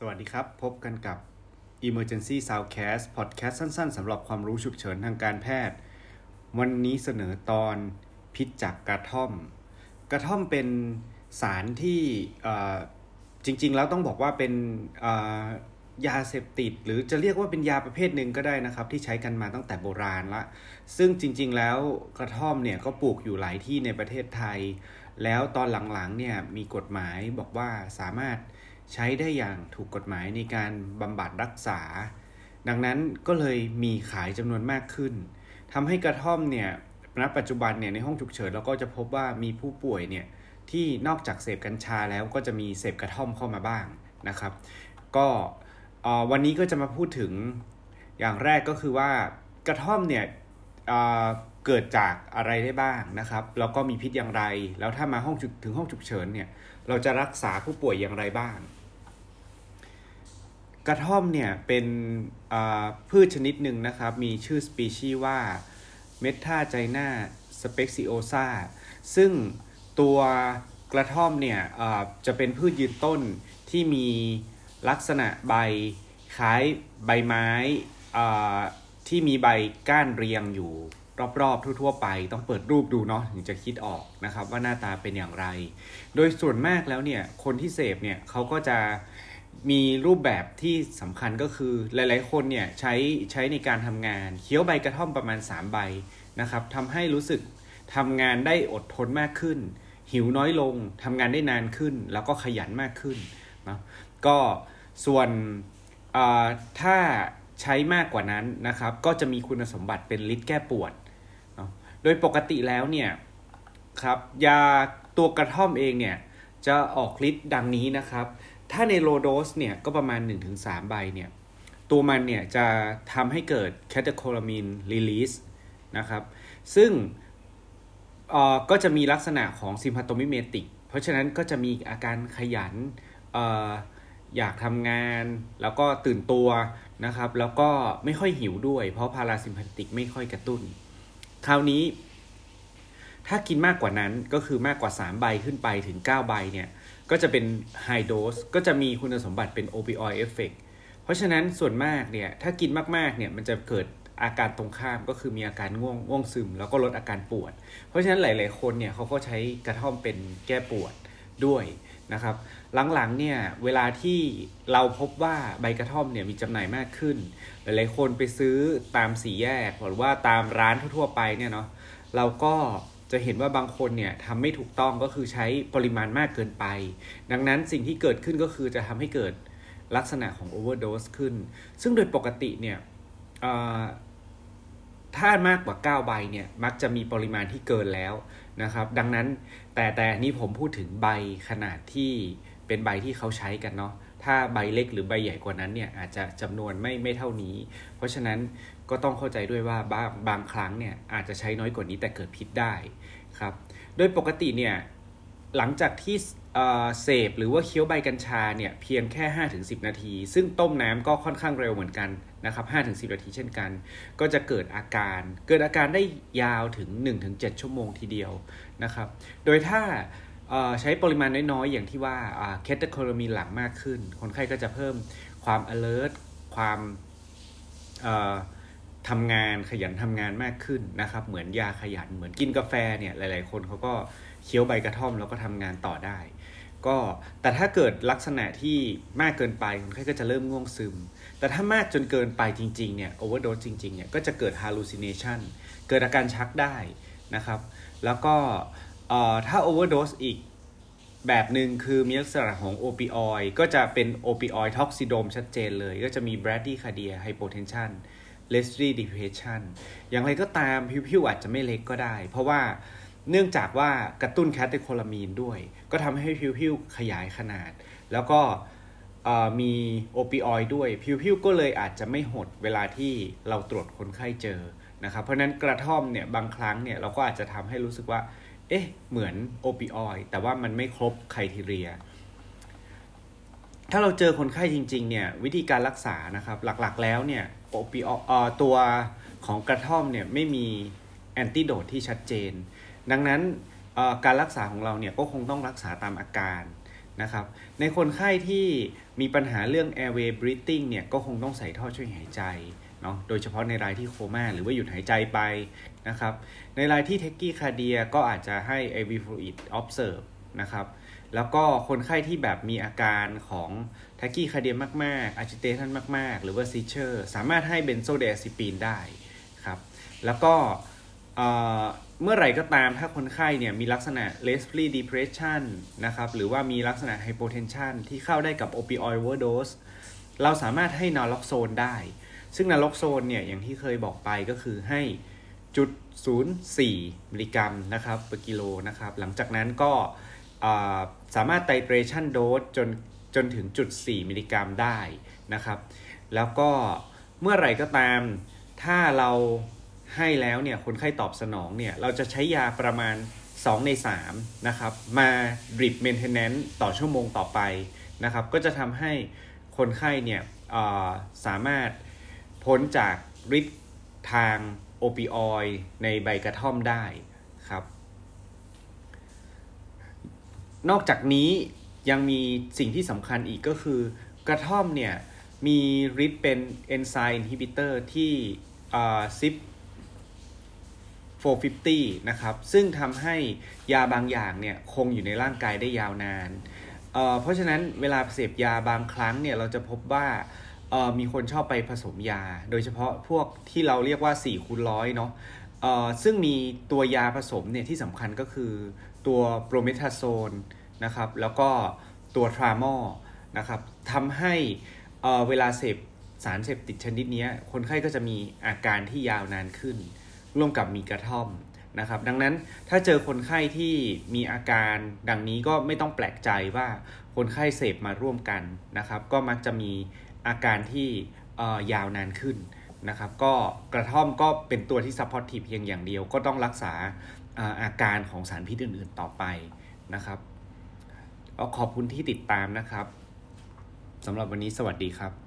สวัสดีครับ พบกันกับ Emergency Soundcast Podcast สั้นๆสำหรับความรู้ฉุกเฉินทางการแพทย์ วันนี้เสนอตอนพิษจากกระท่อม กระท่อมเป็นสารที่จริง ๆ แล้วต้องบอกว่าเป็นยาเสพติด หรือจะเรียกว่าเป็นยาประเภทหนึ่งก็ได้นะครับ ที่ใช้กันมาตั้งแต่โบราณละ ซึ่งจริง ๆ แล้วกระท่อมเนี่ยก็ปลูกอยู่หลายที่ในประเทศไทย แล้วตอนหลังๆเนี่ยมีกฎหมายบอกว่าสามารถ ใช้ได้อย่างถูกกฎหมายในการบำบัดรักษา ดังนั้นก็เลยมีขายจำนวนมากขึ้นทำให้กระท่อมเนี่ยณปัจจุบันเนี่ยในห้องฉุกเฉินเราก็จะพบว่ามีผู้ป่วยเนี่ยที่นอกจากเสพกัญชาแล้วก็จะมีเสพกระท่อมเข้ามาบ้างนะครับ ก็วันนี้ก็จะมาพูดถึงอย่างแรกก็คือว่ากระท่อมเนี่ยเกิดจากอะไรได้บ้างนะครับ แล้วก็มีพิษอย่างไร แล้วถ้ามาห้องถึงห้องฉุกเฉินเนี่ยเราจะรักษาผู้ป่วยอย่างไรบ้าง กระท่อมเนี่ยเป็นพืชชนิดหนึ่งนะครับ มีชื่อสปีชีส์ว่าเมทาไจนาสเปกซิโอซาซึ่งตัวกระท่อมเนี่ยจะเป็นพืชยืนต้นที่มีลักษณะใบคล้ายใบไม้ที่มีใบก้านเรียงอยู่รอบๆทั่วๆ ไปต้องเปิดรูปดูเนาะถึงจะคิดออกนะครับว่าหน้าตาเป็นอย่างไร โดยส่วนมากแล้วเนี่ยคนที่เสพเนี่ยเขาก็จะ มีรูปแบบที่สำคัญก็คือหลายๆ คนเนี่ยใช้ใช้ในการทำงาน เคี้ยวใบกระท่อมประมาณ 3 ใบนะครับทำให้รู้สึกทำงานได้อดทนมากขึ้น หิวน้อยลงทำงานได้นานขึ้น แล้วก็ขยันมากขึ้นนะก็ส่วนถ้าใช้มากกว่านั้นนะครับ ก็จะมีคุณสมบัติเป็นฤทธิ์แก้ปวดนะโดยปกติแล้วเนี่ยครับยาตัวกระท่อมเองเนี่ยจะออกฤทธิ์ดังนี้นะครับ ถ้าในโลโดสเนี่ยก็ประมาณ 1-3 ใบเนี่ย ตัวมันเนี่ยจะทำให้เกิดแคตาโคลามินรีลีสนะครับ ซึ่งก็จะมีลักษณะของ sympathomimetic เพราะฉะนั้นก็จะมีอาการขยันอยากทำงาน แล้วก็ตื่นตัวนะครับ แล้วก็ไม่ค่อยหิวด้วย เพราะ parasympathetic ไม่ค่อยกระตุ้น คราวนี้ ถ้ากินมากกว่านั้นก็คือมากกว่า 3 ใบขึ้นไปถึง 9 ใบเนี่ยก็จะเป็น high dose ก็จะมีคุณสมบัติเป็น opioid effect เพราะฉะนั้นส่วนมากเนี่ยถ้ากินมากๆเนี่ยมันจะเกิดอาการตรงข้ามก็คือมีอาการง่วงง่วงซึม แล้วก็ลดอาการปวด เพราะฉะนั้นหลาย ๆ คนเนี่ยเขาก็ใช้กระท่อมเป็นแก้ปวดด้วยนะครับ หลัง ๆ เนี่ยเวลาที่เราพบว่าใบกระท่อมเนี่ยมีจำหน่ายมากขึ้น หลาย ๆ คนไปซื้อตามสีแยกหรือว่าตามร้านทั่ว ๆ ไปเนี่ยเนาะเราก็ จะเห็นว่าบางคนเนี่ยทำไม่ถูกต้องก็คือใช้ปริมาณมากเกินไป ดังนั้นสิ่งที่เกิดขึ้นก็คือจะทำให้เกิดลักษณะของโอเวอร์โดสขึ้น ซึ่งโดยปกติเนี่ยถ้ามากกว่า 9 ใบเนี่ยมักจะมีปริมาณที่เกินแล้วนะครับ ดังนั้นแต่แต่นี่ผมพูดถึงใบขนาดที่เป็นใบที่เขาใช้กันเนาะถ้าใบเล็กหรือใบใหญ่กว่านั้นเนี่ยอาจจะจำนวนไม่ไม่เท่านี้ เพราะฉะนั้น ก็ต้องเข้าใจด้วยว่าบางบางครั้งเนี่ยอาจจะใช้น้อยกว่านี้แต่เกิดพิษได้ครับ โดยปกติเนี่ยหลังจากที่เสพหรือว่าเคี้ยวใบกัญชาเนี่ยเพียงแค่ 5-10 นาที ซึ่งต้มน้ำก็ค่อนข้างเร็วเหมือนกันนะครับ5-10 นาทีเช่นกัน ก็จะเกิดอาการ เกิดอาการได้ยาวถึง 1-7 ชั่วโมงทีเดียวนะครับ โดยถ้าใช้ปริมาณน้อยๆ อย่างที่ว่าเคตาโคโลมีหลังมากขึ้น คนไข้ก็จะเพิ่มความ alert ความ ทำงานขยันทำงานมากขึ้นนะครับ เหมือนยาขยันเหมือนกินกาแฟเนี่ยหลาย ๆ คนเขาก็เคี้ยวใบกระท่อมแล้วก็ทำงานต่อได้ ก็แต่ถ้าเกิดลักษณะที่มากเกินไปคนไข้ก็จะเริ่มง่วงซึม แต่ถ้ามากจนเกินไปจริง ๆ เนี่ย overdose จริง ๆ เนี่ยก็จะเกิด hallucination เกิดอาการชักได้นะครับ แล้วก็ถ้า overdose อีกแบบหนึ่งคือมีลักษณะของ opioid ก็จะเป็น opioid toxidrome ชัดเจนเลย ก็จะมี bradycardia hypotension respiratory depression อย่างไรก็ตาม pupil อาจจะไม่เล็กก็ได้ เพราะว่าเนื่องจากว่ากระตุ้น catecholamine ด้วย ก็ทำให้ pupil ขยายขนาด แล้วก็มี opioid ด้วย pupil ก็เลยอาจจะไม่หดเวลาที่เราตรวจคนไข้เจอนะครับ เพราะนั้นกระท่อมเนี่ยบางครั้งเนี่ยเราก็อาจจะทำให้รู้สึกว่า เอ๊ะ เหมือน opioid แต่ว่ามันไม่ครบ criteriaถ้าเราเจอคนไข้จริง ๆ เนี่ยวิธีการรักษานะครับหลักๆแล้วเนี่ย อปิออตัวของกระท่อมเนี่ยไม่มีแอนติโดดที่ชัดเจน ดังนั้นการรักษาของเราเนี่ยก็คงต้องรักษาตามอาการนะครับ ในคนไข้ที่มีปัญหาเรื่อง airway breathing เนี่ยก็คงต้องใส่ท่อช่วยหายใจเนาะ โดยเฉพาะในรายที่โคม่าหรือว่าหยุดหายใจไปนะครับ ในรายที่เทคกี้คาเดียก็อาจจะให้ AV fluid observe นะครับ แล้วก็คนไข้ที่แบบมีอาการของ tachycardia มากๆ agitation มาก ๆ หรือว่า seizure สามารถให้ benzodiazepine ได้ครับแล้วก็เมื่อไหร่ก็ตามถ้าคนไข้เนี่ยมีลักษณะ respiratory depression นะครับหรือว่ามีลักษณะ hypotension ที่เข้าได้กับ opioid overdose เราสามารถให้ naloxone ได้ ซึ่ง naloxone เนี่ยอย่างที่เคยบอกไปก็คือให้จุด0.4มิลลิกรัมนะครับ per กิโลนะครับหลังจากนั้นก็ สามารถ titration dose จนจนถึงจุด 4 มิลลิกรัมได้นะครับ แล้วก็เมื่อไหร่ก็ตาม ถ้าเราให้แล้วเนี่ยคนไข้ตอบสนองเนี่ย เราจะใช้ยาประมาณ 2 ใน 3 นะครับ มา drip maintenance ต่อชั่วโมงต่อไปนะครับ ก็จะทำให้คนไข้เนี่ยสามารถพ้นจากฤทธิ์ทาง opioid ในใบกระท่อมได้ครับ นอกจากนี้ยังมีสิ่งที่สำคัญอีกก็คือกระท่อมเนี่ยมีฤทธิ์เป็น enzyme inhibitor ที่ CYP450 นะครับ ซึ่งทำให้ยาบางอย่างเนี่ยคงอยู่ในร่างกายได้ยาวนานเเพราะฉะนั้นเวลาเสพยาบางครั้งเนี่ยเราจะพบว่ามีคนชอบไปผสมยา โดยเฉพาะพวกที่เราเรียกว่า4คูณร้อยเนาะซึ่งมีตัวยาผสมเนี่ยที่สำคัญก็คือ ตัวโปรเมทาโซนนะครับแล้วก็ตัวทรามอนะครับทำให้เวลาเสพสารเสพติดชนิดนี้คนไข้ก็จะมีอาการที่ยาวนานขึ้น ร่วมกับมีกระท่อมนะครับดังนั้นถ้าเจอคนไข้ที่มีอาการดังนี้ก็ไม่ต้องแปลกใจว่าคนไข้เสพมาร่วมกันนะครับ ก็มักจะมีอาการที่ยาวนานขึ้นนะครับ ก็กระท่อมก็เป็นตัวที่ supportive เพียงอย่างเดียวก็ต้องรักษา อาการของสารพิษอื่นๆต่อไปนะครับขอบคุณที่ติดตามนะครับสำหรับวันนี้สวัสดีครับ